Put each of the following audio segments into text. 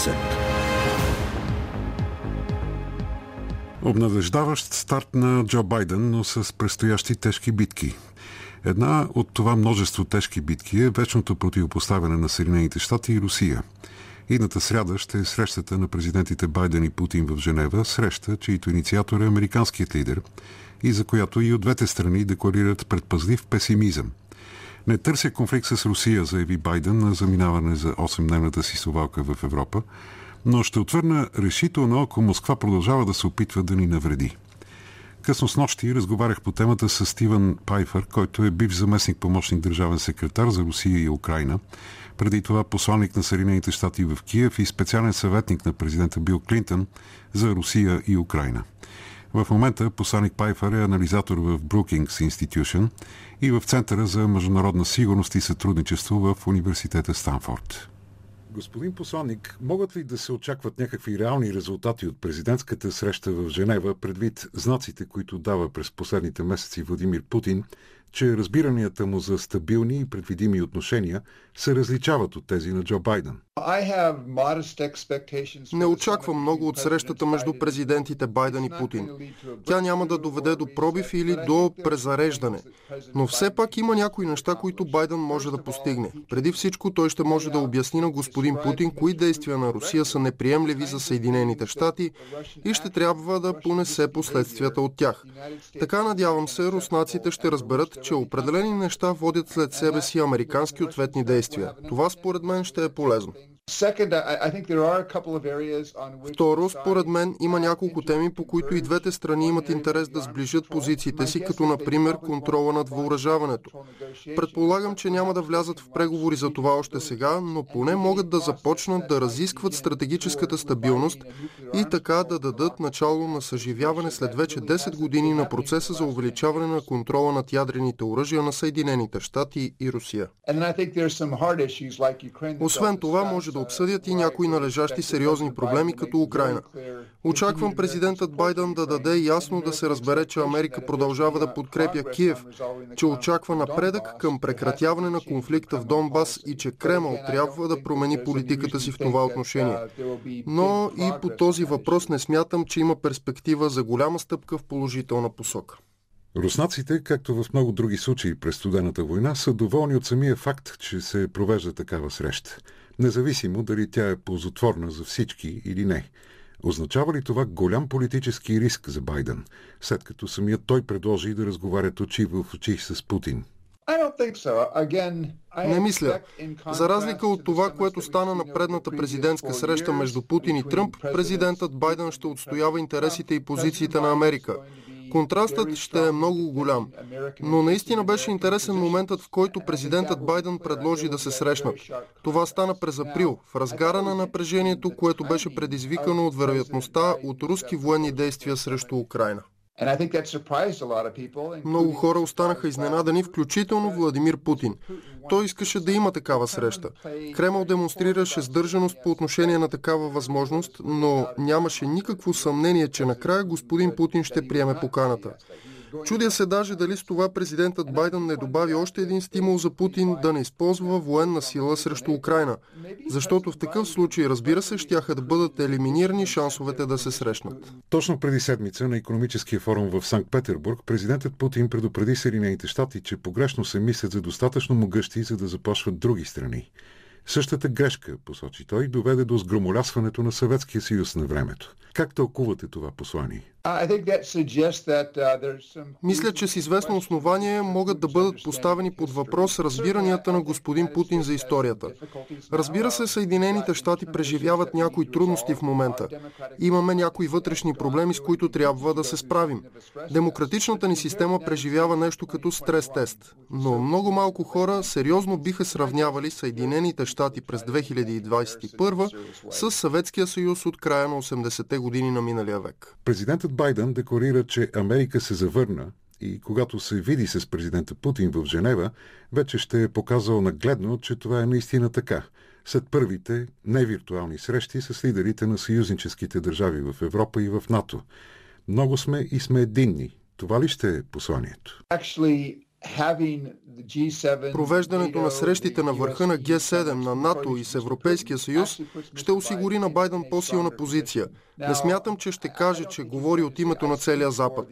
20. Обнадеждаващ старт на Джо Байден, но с предстоящи тежки битки. Една от това множество тежки битки е вечното противопоставяне на Съединените щати и Русия. Идната сряда ще е срещата на президентите Байден и Путин в Женева, среща, чието инициатор е американският лидер и за която и от двете страни декларират предпазлив песимизъм. Не търся конфликт с Русия, заяви Байден на заминаване за 8-дневната си совалка в Европа, но ще отвърна решително, ако Москва продължава да се опитва да ни навреди. Късно с нощи разговарях по темата с Стивън Пайфър, който е бив заместник помощник държавен секретар за Русия и Украина, преди това посланник на Съединените щати в Киев и специален съветник на президента Бил Клинтон за Русия и Украина. В момента посланник Пайфър е анализатор в Brookings Institution и в Центъра за международна сигурност и сътрудничество в Университета Станфорд. Господин посланник, могат ли да се очакват някакви реални резултати от президентската среща в Женева предвид знаците, които дава през последните месеци Владимир Путин че разбиранията му за стабилни и предвидими отношения се различават от тези на Джо Байден. Не очаквам много от срещата между президентите Байден и Путин. Тя няма да доведе до пробив или до презареждане. Но все пак има някои неща, които Байден може да постигне. Преди всичко той ще може да обясни на господин Путин кои действия на Русия са неприемливи за Съединените щати и ще трябва да понесе последствията от тях. Така надявам се, руснаците ще разберат, че определени неща водят след себе си американски ответни действия. Това според мен ще е полезно. Второ, според мен има няколко теми, по които и двете страни имат интерес да сближат позициите си, като например контрола над въоръжаването. Предполагам, че няма да влязат в преговори за това още сега, но поне могат да започнат да разискват стратегическата стабилност и така да дадат начало на съживяване след вече 10 години на процеса за увеличаване на контрола над ядрените оръжия на Съединените щати и Русия. Освен това, може да обсъдят и някои належащи сериозни проблеми, като Украина. Очаквам президентът Байден да даде ясно да се разбере, че Америка продължава да подкрепя Киев, че очаква напредък към прекратяване на конфликта в Донбас и че Кремъл трябва да промени политиката си в това отношение. Но и по този въпрос не смятам, че има перспектива за голяма стъпка в положителна посока. Руснаците, както в много други случаи през студената война, са доволни от самия факт, че се провежда такава среща независимо дали тя е ползотворна за всички или не. Означава ли това голям политически риск за Байден, след като самият той предложи да разговарят очи в очи с Путин? Не мисля. За разлика от това, което стана на предната президентска среща между Путин и Тръмп, президентът Байден ще отстоява интересите и позициите на Америка. Контрастът ще е много голям. Но наистина беше интересен моментът, в който президентът Байден предложи да се срещнат. Това стана през април, в разгара на напрежението, което беше предизвикано от вероятността от руски военни действия срещу Украина. Много хора останаха изненадани, включително Владимир Путин. Той искаше да има такава среща. Кремъл демонстрираше сдържаност по отношение на такава възможност, но нямаше никакво съмнение, че накрая господин Путин ще приеме поканата. Чудя се даже дали с това президентът Байден не добави още един стимул за Путин да не използва военна сила срещу Украина. Защото в такъв случай, разбира се, щяха да бъдат елиминирани шансовете да се срещнат. Точно преди седмица на економическия форум в Санкт-Петербург президентът Путин предупреди Съединените щати, че погрешно се мислят за достатъчно могъщи, за да започват други страни. Същата грешка, посочи той, доведе до сгромолясването на Съветския съюз на времето. Как тълкувате това послание? Uh, Мисля, че с известно основание могат да бъдат поставени под въпрос разбиранията на господин Путин за историята. Разбира се, Съединените щати преживяват някои трудности в момента. Имаме някои вътрешни проблеми, с които трябва да се справим. Демократичната ни система преживява нещо като стрес-тест. Но много малко хора сериозно биха сравнявали Съединените щати през 2021 с Съветския съюз от края на 80-те години на миналия век. Президентът Президентът Байден декларира, че Америка се завърна и когато се види с президента Путин в Женева, вече ще е показал нагледно, че това е наистина така. След първите невиртуални срещи с лидерите на съюзническите държави в Европа и в НАТО. Много сме и сме единни. Това ли ще е посланието? Провеждането на срещите на върха на Г7, на НАТО и с Европейския съюз ще осигури на Байден по-силна позиция. Не смятам, че ще каже, че говори от името на целия Запад,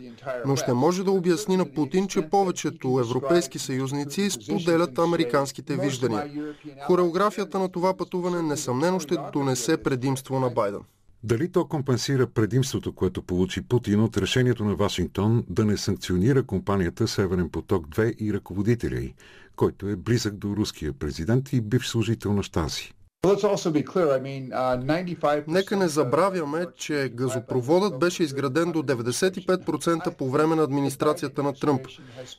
но ще може да обясни на Путин, че повечето европейски съюзници споделят американските виждания. Хореографията на това пътуване несъмнено ще донесе предимство на Байден. Дали то компенсира предимството, което получи Путин от решението на Вашингтон да не санкционира компанията Северен поток 2 и ръководителя й, който е близък до руския президент и бивш служител на Штази? Uh, Нека не забравяме, че газопроводът беше изграден до 95% по време на администрацията на Тръмп.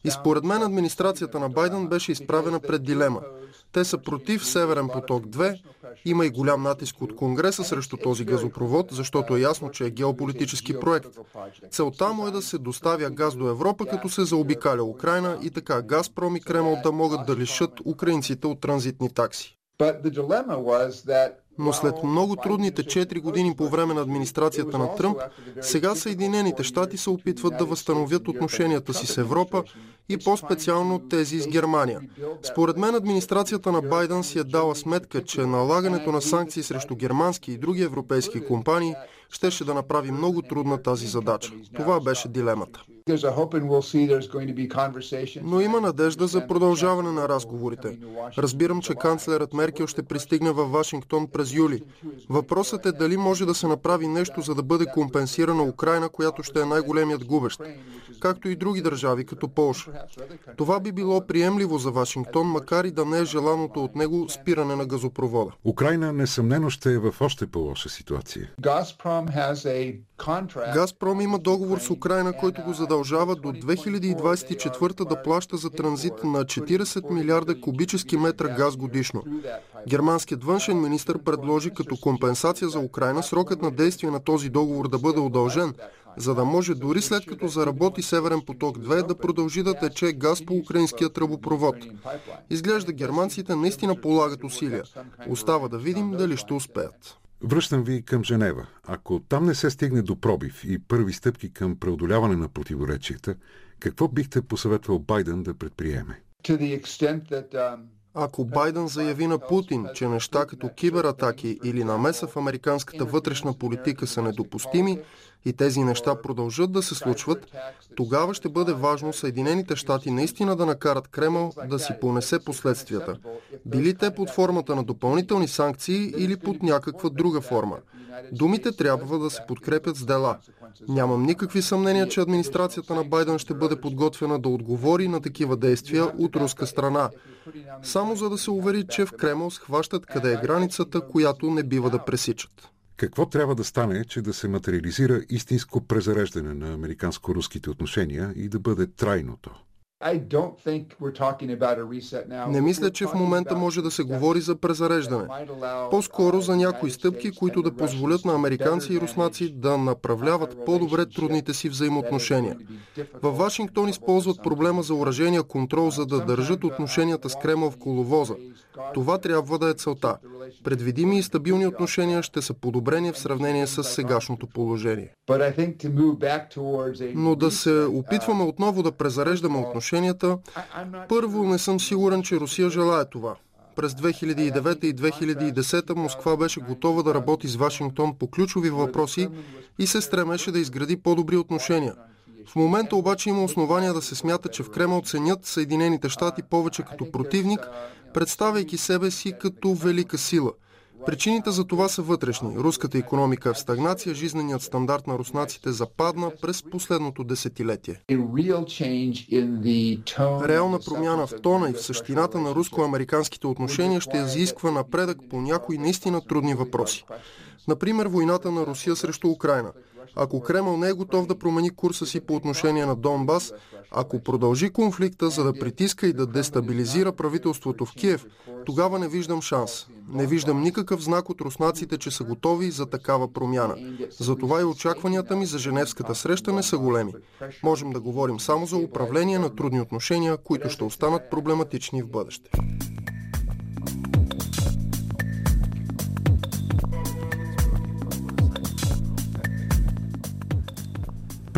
И според мен администрацията на Байден беше изправена пред дилема. Те са против Северен поток 2, има и голям натиск от Конгреса срещу този газопровод, защото е ясно, че е геополитически проект. Целта му е да се доставя газ до Европа, като се заобикаля Украина и така Газпром и Кремъл да могат да лишат украинците от транзитни такси. Но след много трудните 4 години по време на администрацията на Тръмп, сега Съединените щати се опитват да възстановят отношенията си с Европа и по-специално тези с Германия. Според мен администрацията на Байден си е дала сметка, че налагането на санкции срещу германски и други европейски компании щеше да направи много трудна тази задача. Това беше дилемата. Но има надежда за продължаване на разговорите. Разбирам, че канцлерът Меркел ще пристигне в Вашингтон през юли. Въпросът е дали може да се направи нещо, за да бъде компенсирана Украина, която ще е най-големият губещ, както и други държави, като Полша. Това би било приемливо за Вашингтон, макар и да не е желаното от него спиране на газопровода. Украина несъмнено ще е в още по-лоша ситуация. Газпром има договор с Украина, който го задължава до 2024 да плаща за транзит на 40 милиарда кубически метра газ годишно. Германският външен министр предложи като компенсация за Украина срокът на действие на този договор да бъде удължен, за да може дори след като заработи Северен поток 2 да продължи да тече газ по украинския тръбопровод. Изглежда германците наистина полагат усилия. Остава да видим дали ще успеят. Връщам ви към Женева. Ако там не се стигне до пробив и първи стъпки към преодоляване на противоречията, какво бихте посъветвал Байден да предприеме? Ако Байден заяви на Путин, че неща като кибератаки или намеса в американската вътрешна политика са недопустими и тези неща продължат да се случват, тогава ще бъде важно Съединените щати наистина да накарат Кремъл да си понесе последствията. Били те под формата на допълнителни санкции или под някаква друга форма. Думите трябва да се подкрепят с дела. Нямам никакви съмнения, че администрацията на Байден ще бъде подготвена да отговори на такива действия от руска страна. Само за да се увери, че в Кремъл схващат къде е границата, която не бива да пресичат. Какво трябва да стане, че да се материализира истинско презареждане на американско-руските отношения и да бъде трайното? Не мисля, че в момента може да се говори за презареждане. По-скоро за някои стъпки, които да позволят на американци и руснаци да направляват по-добре трудните си взаимоотношения. Във Вашингтон използват проблема за уражения контрол, за да държат отношенията с Кремъл в коловоза. Това трябва да е целта. Предвидими и стабилни отношения ще са подобрени в сравнение с сегашното положение. Но да се опитваме отново да презареждаме отношенията, първо не съм сигурен, че Русия желая това. През 2009 и 2010 Москва беше готова да работи с Вашингтон по ключови въпроси и се стремеше да изгради по-добри отношения. В момента обаче има основания да се смята, че в Кремъл ценят Съединените щати повече като противник, представяйки себе си като велика сила. Причините за това са вътрешни. Руската економика е в стагнация, жизненият стандарт на руснаците западна през последното десетилетие. Реална промяна в тона и в същината на руско-американските отношения ще изисква напредък по някои наистина трудни въпроси. Например, войната на Русия срещу Украина – ако Кремъл не е готов да промени курса си по отношение на Донбас, ако продължи конфликта, за да притиска и да дестабилизира правителството в Киев, тогава не виждам шанс. Не виждам никакъв знак от руснаците, че са готови за такава промяна. Затова и очакванията ми за Женевската среща не са големи. Можем да говорим само за управление на трудни отношения, които ще останат проблематични в бъдеще.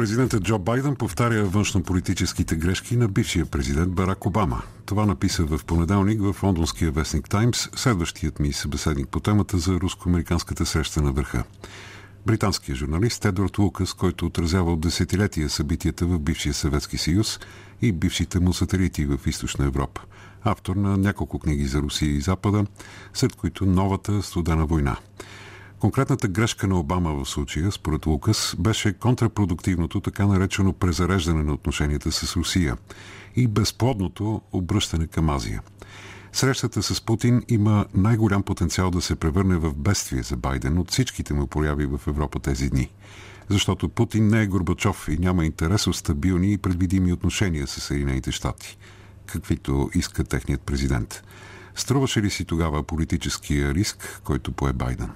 Президентът Джо Байден повтаря външнополитическите грешки на бившия президент Барак Обама. Това написа в понеделник в лондонския вестник Таймс, следващият ми събеседник по темата за руско-американската среща на върха. Британският журналист Едвард Лукас, който отразява от десетилетия събитията в бившия Съветски съюз и бившите му сателити в Източна Европа. Автор на няколко книги за Русия и Запада, след които новата студена война – Конкретната грешка на Обама в случая, според Лукас, беше контрапродуктивното така наречено презареждане на отношенията с Русия и безплодното обръщане към Азия. Срещата с Путин има най-голям потенциал да се превърне в бедствие за Байден от всичките му прояви в Европа тези дни. Защото Путин не е Горбачов и няма интерес от стабилни и предвидими отношения с Съединените щати, каквито иска техният президент. Струваше ли си тогава политическия риск, който пое Байден?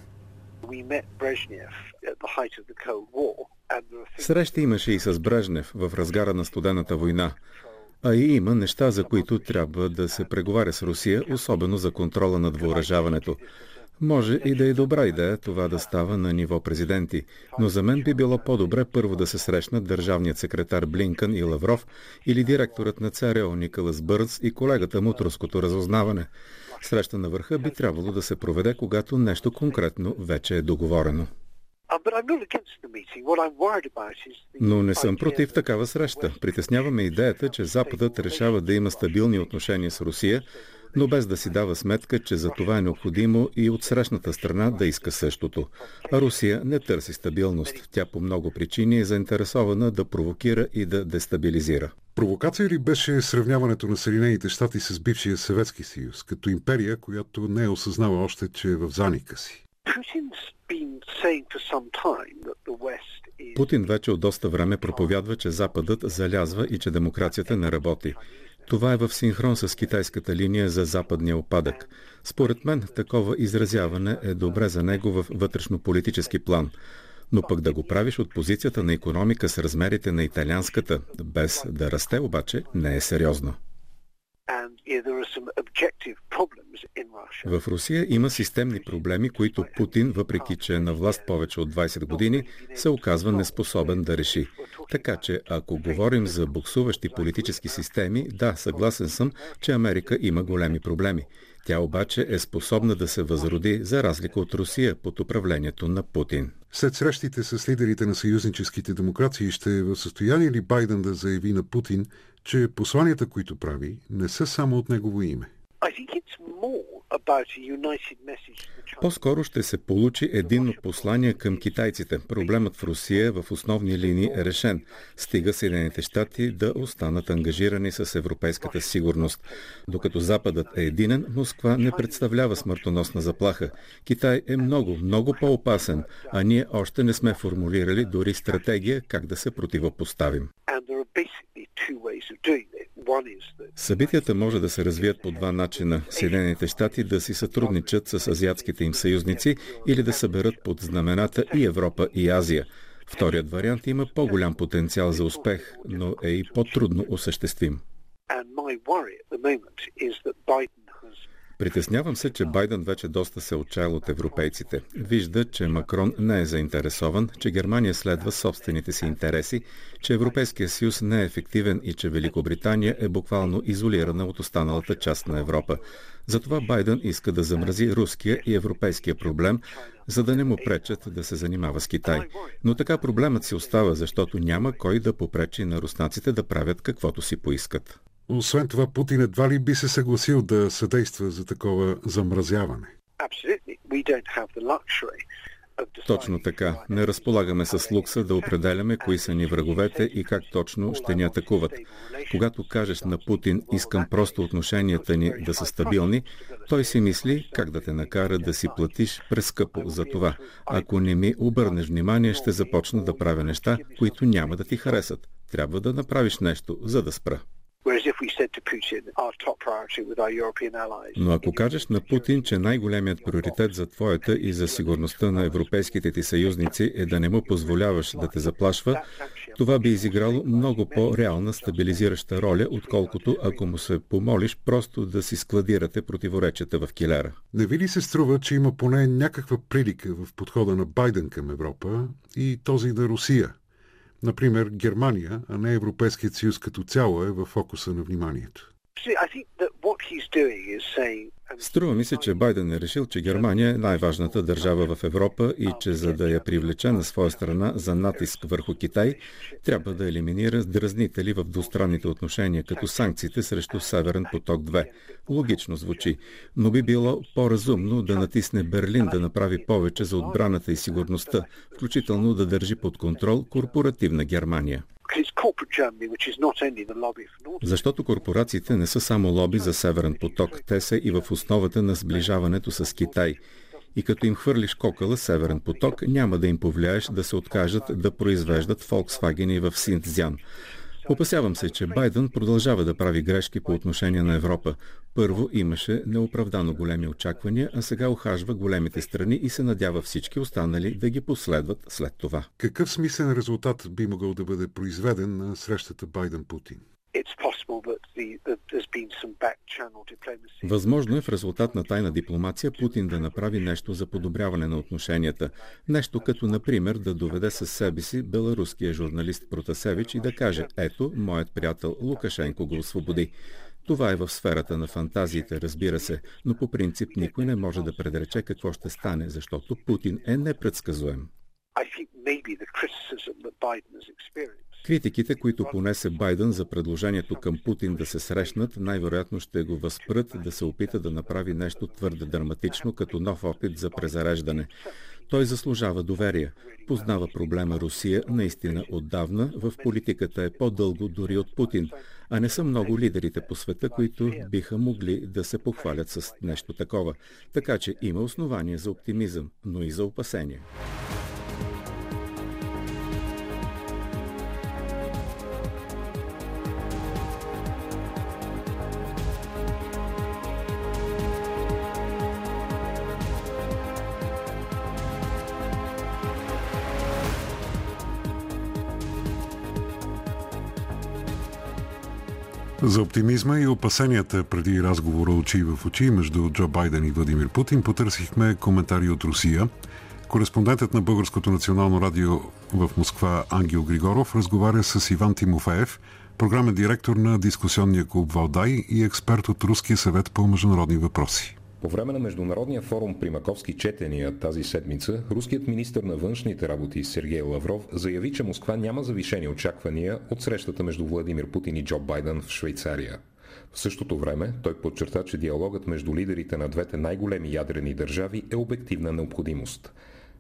Среща имаше и с Брежнев в разгара на студената война. А и има неща, за които трябва да се преговаря с Русия, особено за контрола над въоръжаването. Може и да е добра идея това да става на ниво президенти, но за мен би било по-добре първо да се срещнат държавният секретар Блинкън и Лавров или директорът на ЦРУ Николас Бърнс и колегата му от руското разузнаване. Среща на върха би трябвало да се проведе, когато нещо конкретно вече е договорено. Но не съм против такава среща. Притесняваме идеята, че Западът решава да има стабилни отношения с Русия, но без да си дава сметка, че за това е необходимо и от срещната страна да иска същото. А Русия не търси стабилност. Тя по много причини е заинтересована да провокира и да дестабилизира. Провокация ли беше сравняването на Съединените щати с бившия Съветски съюз, като империя, която не е осъзнала още, че е в заника си? Путин вече от доста време проповядва, че Западът залязва и че демокрацията не работи. Това е в синхрон с китайската линия за западния опадък. Според мен, такова изразяване е добре за него в вътрешно-политически план. Но пък да го правиш от позицията на економика с размерите на италианската, без да расте обаче, не е сериозно. В Русия има системни проблеми, които Путин, въпреки че е на власт повече от 20 години, се оказва неспособен да реши. Така че, ако говорим за буксуващи политически системи, да, съгласен съм, че Америка има големи проблеми. Тя обаче е способна да се възроди, за разлика от Русия под управлението на Путин. След срещите с лидерите на съюзническите демокрации ще е в състояние ли Байден да заяви на Путин, че посланията, които прави, не са само от негово име? По-скоро ще се получи единно послание към китайците. Проблемът в Русия в основни линии е решен. Стига Съединените щати да останат ангажирани с европейската сигурност. Докато Западът е единен, Москва не представлява смъртоносна заплаха. Китай е много, много по-опасен, а ние още не сме формулирали дори стратегия как да се противопоставим. Събитията може да се развият по два начина. Съединените щати да си сътрудничат с азиатските им съюзници или да съберат под знамената и Европа и Азия. Вторият вариант има по-голям потенциал за успех, но е и по-трудно осъществим. Притеснявам се, че Байден вече доста се отчаял от европейците. Вижда, че Макрон не е заинтересован, че Германия следва собствените си интереси, че Европейския съюз не е ефективен и че Великобритания е буквално изолирана от останалата част на Европа. Затова Байден иска да замрази руския и европейския проблем, за да не му пречат да се занимава с Китай. Но така проблемът си остава, защото няма кой да попречи на руснаците да правят каквото си поискат. Освен това, Путин едва ли би се съгласил да съдейства за такова замразяване? Точно така. Не разполагаме с лукса да определяме кои са ни враговете и как точно ще ни атакуват. Когато кажеш на Путин, искам просто отношенията ни да са стабилни, той си мисли как да те накара да си платиш прескъпо за това. Ако не ми обърнеш внимание, ще започна да правя неща, които няма да ти харесат. Трябва да направиш нещо, за да спра. Но ако кажеш на Путин, че най-големият приоритет за твоята и за сигурността на европейските ти съюзници е да не му позволяваш да те заплашва, това би изиграло много по-реална стабилизираща роля, отколкото ако му се помолиш просто да си складирате противоречията в килера. Не ви ли се струва, че има поне някаква прилика в подхода на Байден към Европа и този на Русия? Например, Германия, а не Европейският съюз като цяло е в фокуса на вниманието. Струва ми се, че Байден е решил, че Германия е най-важната държава в Европа и че за да я привлече на своя страна за натиск върху Китай, трябва да елиминира дразнители в двустранните отношения, като санкциите срещу Северен поток 2. Логично звучи, но би било по-разумно да натисне Берлин да направи повече за отбраната и сигурността, включително да държи под контрол корпоративна Германия. Защото корпорациите не са само лоби за Северен поток, те са и в основата на сближаването с Китай. И като им хвърлиш кокъла Северен поток, няма да им повлияеш да се откажат да произвеждат Volkswagen в Синтзян. Опасявам се, че Байден продължава да прави грешки по отношение на Европа. Първо имаше неоправдано големи очаквания, а сега охажва големите страни и се надява всички останали да ги последват след това. Какъв смислен резултат би могъл да бъде произведен на срещата Байден-Путин? Възможно е в резултат на тайна дипломация Путин да направи нещо за подобряване на отношенията. Нещо като, например, да доведе със себе си беларуския журналист Протасевич и да каже «Ето, моят приятел Лукашенко го освободи». Това е в сферата на фантазиите, разбира се, но по принцип никой не може да предрече какво ще стане, защото Путин е непредсказуем. Критиките, които понесе Байден за предложението към Путин да се срещнат, най-вероятно ще го възпрат да се опита да направи нещо твърде драматично, като нов опит за презареждане. Той заслужава доверие. Познава проблема Русия наистина отдавна, в политиката е по-дълго дори от Путин, а не са много лидерите по света, които биха могли да се похвалят с нещо такова. Така че има основания за оптимизъм, но и за опасение. За оптимизма и опасенията преди разговора очи в очи между Джо Байден и Владимир Путин потърсихме коментари от Русия. Кореспондентът на Българското национално радио в Москва Ангел Григоров разговаря с Иван Тимофеев, програмен директор на дискусионния клуб Валдай и експерт от Руския съвет по международни въпроси. По време на Международния форум при Маковски четения тази седмица, руският министр на външните работи Сергей Лавров заяви, че Москва няма завишени очаквания от срещата между Владимир Путин и Джо Байден в Швейцария. В същото време той подчерта, че диалогът между лидерите на двете най-големи ядрени държави е обективна необходимост.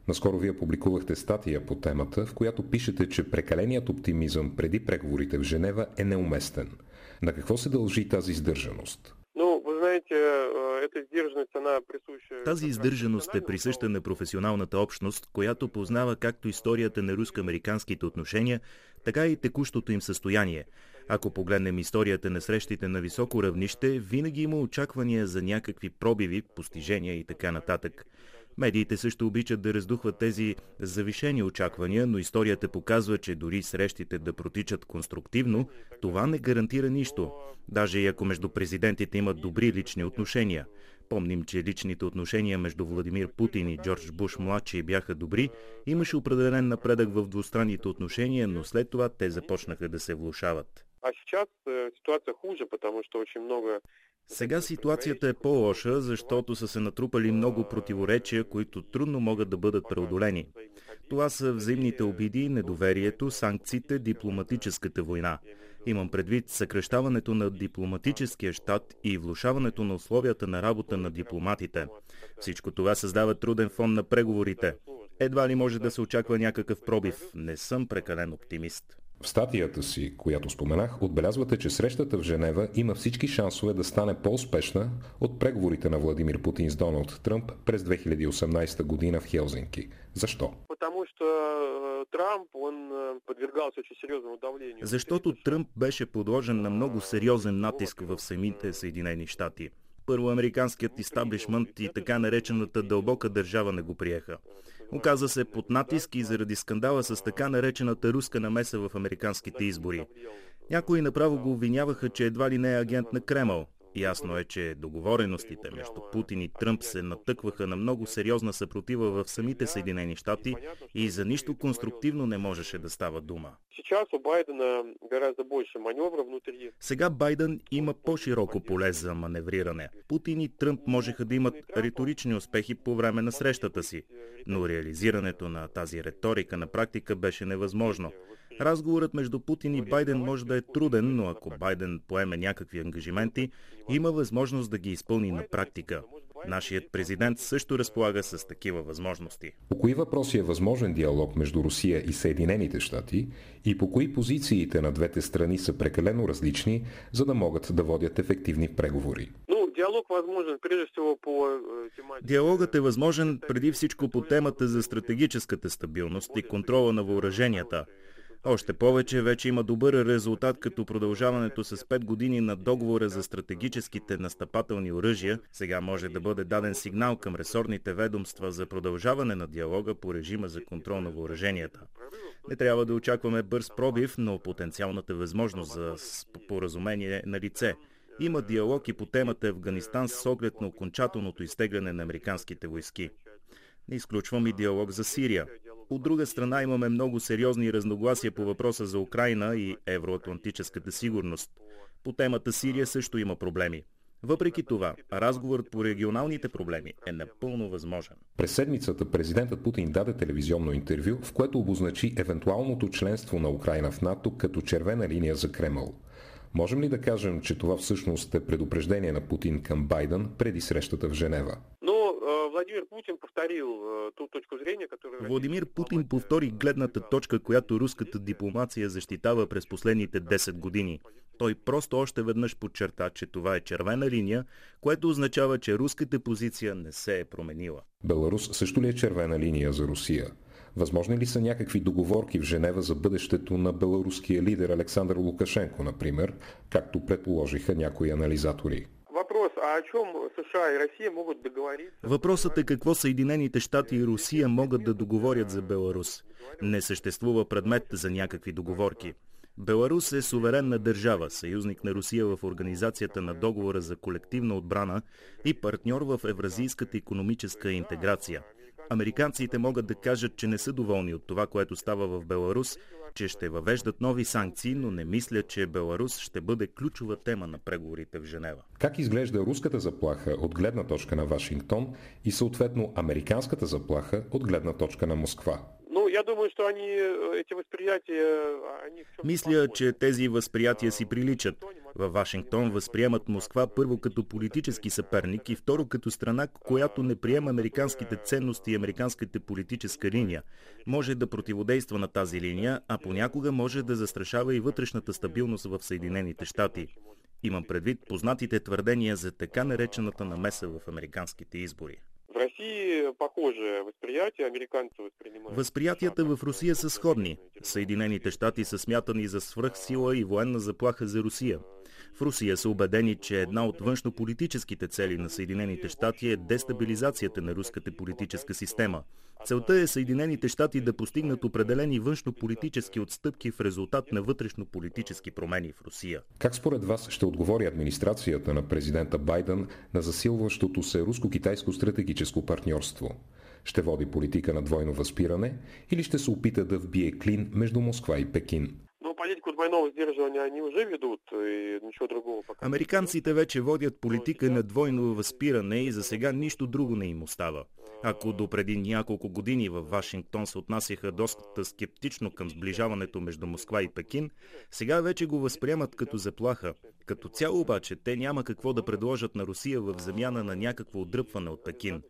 Наскоро вие публикувахте статия по темата, в която пишете, че прекаленият оптимизъм преди преговорите в Женева е неуместен. На какво се дължи тази сдържаност? Тази издържаност е присъща на професионалната общност, която познава както историята на руско-американските отношения, така и текущото им състояние. Ако погледнем историята на срещите на високо равнище, винаги има очаквания за някакви пробиви, постижения и така нататък. Медиите също обичат да раздухват тези завишени очаквания, но историята показва, че дори срещите да протичат конструктивно, това не гарантира нищо, даже и ако между президентите имат добри лични отношения. Помним, че личните отношения между Владимир Путин и Джордж Буш младши бяха добри, имаше определен напредък в двустранните отношения, но след това те започнаха да се влушават. Э, сега ситуацията е по-лоша, защото са се натрупали много противоречия, които трудно могат да бъдат преодолени. Това са взаимните обиди, недоверието, санкциите, дипломатическата война. Имам предвид съкрещаването на дипломатическия щат и влушаването на условията на работа на дипломатите. Всичко това създава труден фон на преговорите. Едва ли може да се очаква някакъв пробив. Не съм прекален оптимист. В статията си, която споменах, отбелязвате, че срещата в Женева има всички шансове да стане по-успешна от преговорите на Владимир Путин с Доналд Тръмп през 2018 година в Хелзинки. Защо? Защото Тръмп беше подложен на много сериозен натиск в самите Съединени щати. Първо американският истаблишмент и така наречената дълбока държава не го приеха. Оказа се под натиск и заради скандала с така наречената руска намеса в американските избори. Някои направо го обвиняваха, че едва ли не е агент на Кремъл. Ясно е, че договореностите между Путин и Тръмп се натъкваха на много сериозна съпротива в самите Съединени щати и за нищо конструктивно не можеше да става дума. Сега Байден има по-широко поле за маневриране. Путин и Тръмп можеха да имат риторични успехи по време на срещата си, но реализирането на тази риторика на практика беше невъзможно. Разговорът между Путин и Байден може да е труден, но ако Байден поеме някакви ангажименти, има възможност да ги изпълни на практика. Нашият президент също разполага с такива възможности. По кои въпроси е възможен диалог между Русия и Съединените щати и по кои позициите на двете страни са прекалено различни, за да могат да водят ефективни преговори? Диалог възможен прежде всего по Диалогът е възможен преди всичко по темата за стратегическата стабилност и контрола на въоръженията – още повече вече има добър резултат като продължаването с 5 години на договора за стратегическите настъпателни оръжия. Сега може да бъде даден сигнал към ресорните ведомства за продължаване на диалога по режима за контрол на въоръженията. Не трябва да очакваме бърз пробив, но потенциалната възможност за споразумение е на лице. Има диалог и по темата Афганистан с оглед на окончателното изтегляне на американските войски. Не изключвам и диалог за Сирия. От друга страна имаме много сериозни разногласия по въпроса за Украина и евроатлантическата сигурност. По темата Сирия също има проблеми. Въпреки това, разговорът по регионалните проблеми е напълно възможен. През седмицата президентът Путин даде телевизионно интервю, в което обозначи евентуалното членство на Украина в НАТО като червена линия за Кремъл. Можем ли да кажем, че това всъщност е предупреждение на Путин към Байден преди срещата в Женева? Владимир Путин повторил ту точку зрения, которую... Владимир Путин повтори гледната точка, която руската дипломация защитава през последните 10 години. Той просто още веднъж подчерта, че това е червена линия, което означава, че руската позиция не се е променила. Беларус също ли е червена линия за Русия? Възможни ли са някакви договорки в Женева за бъдещето на беларуския лидер Александър Лукашенко, например, както предположиха някои анализатори? Въпрос, а о чем США и Россия могут договориться? Въпросът е какво Съединените щати и Русия могат да договорят за Беларус. Не съществува предмет за някакви договорки. Беларус е суверенна държава, съюзник на Русия в Организацията на договора за колективна отбрана и партньор в евразийската економическа интеграция. Американците могат да кажат, че не са доволни от това, което става в Беларус, че ще въвеждат нови санкции, но не мисля, че Беларус ще бъде ключова тема на преговорите в Женева. Как изглежда руската заплаха от гледна точка на Вашингтон и съответно американската заплаха от гледна точка на Москва? Я думаю, что они, эти восприятия... Они Мисля, че тези възприятия си приличат. Във Вашингтон възприемат Москва първо като политически съперник и второ като страна, която не приема американските ценности и американската политическа линия. Може да противодейства на тази линия, а понякога може да застрашава и вътрешната стабилност в Съединените щати. Имам предвид познатите твърдения за така наречената намеса в американските избори. В России похоже възприятие, американци възпринимают... Възприятията в Русия са сходни. Съединените щати са смятани за свръхсила и военна заплаха за Русия. В Русия са убедени, че една от външнополитическите цели на Съединените щати е дестабилизацията на руската политическа система. Целта е Съединените щати да постигнат определени външнополитически отстъпки в резултат на вътрешнополитически промени в Русия. Как според вас ще отговори администрацията на президента Байден на засилващото се руско-китайско стратегическо партньорство? Ще води политика на двойно възпиране или ще се опита да вбие клин между Москва и Пекин? Пока. Американците вече водят политика на двойно възпиране и за сега нищо друго не им остава. Ако допреди няколко години в Вашингтон се отнасяха доста скептично към сближаването между Москва и Пекин, сега вече го възприемат като заплаха. Като цяло обаче те няма какво да предложат на Русия в замяна на някакво отдръпване от Пекин.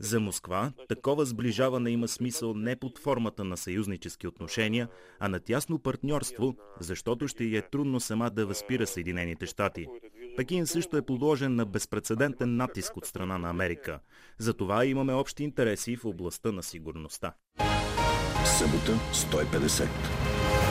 За Москва такова сближаване има смисъл не под формата на съюзнически отношения, а на тясно партньорство, защото ще й е трудно сама да възпира Съединените щати. Пекин също е подложен на безпредседентен натиск от страна на Америка. Затова имаме общи интереси в областта на сигурността. Събота 150.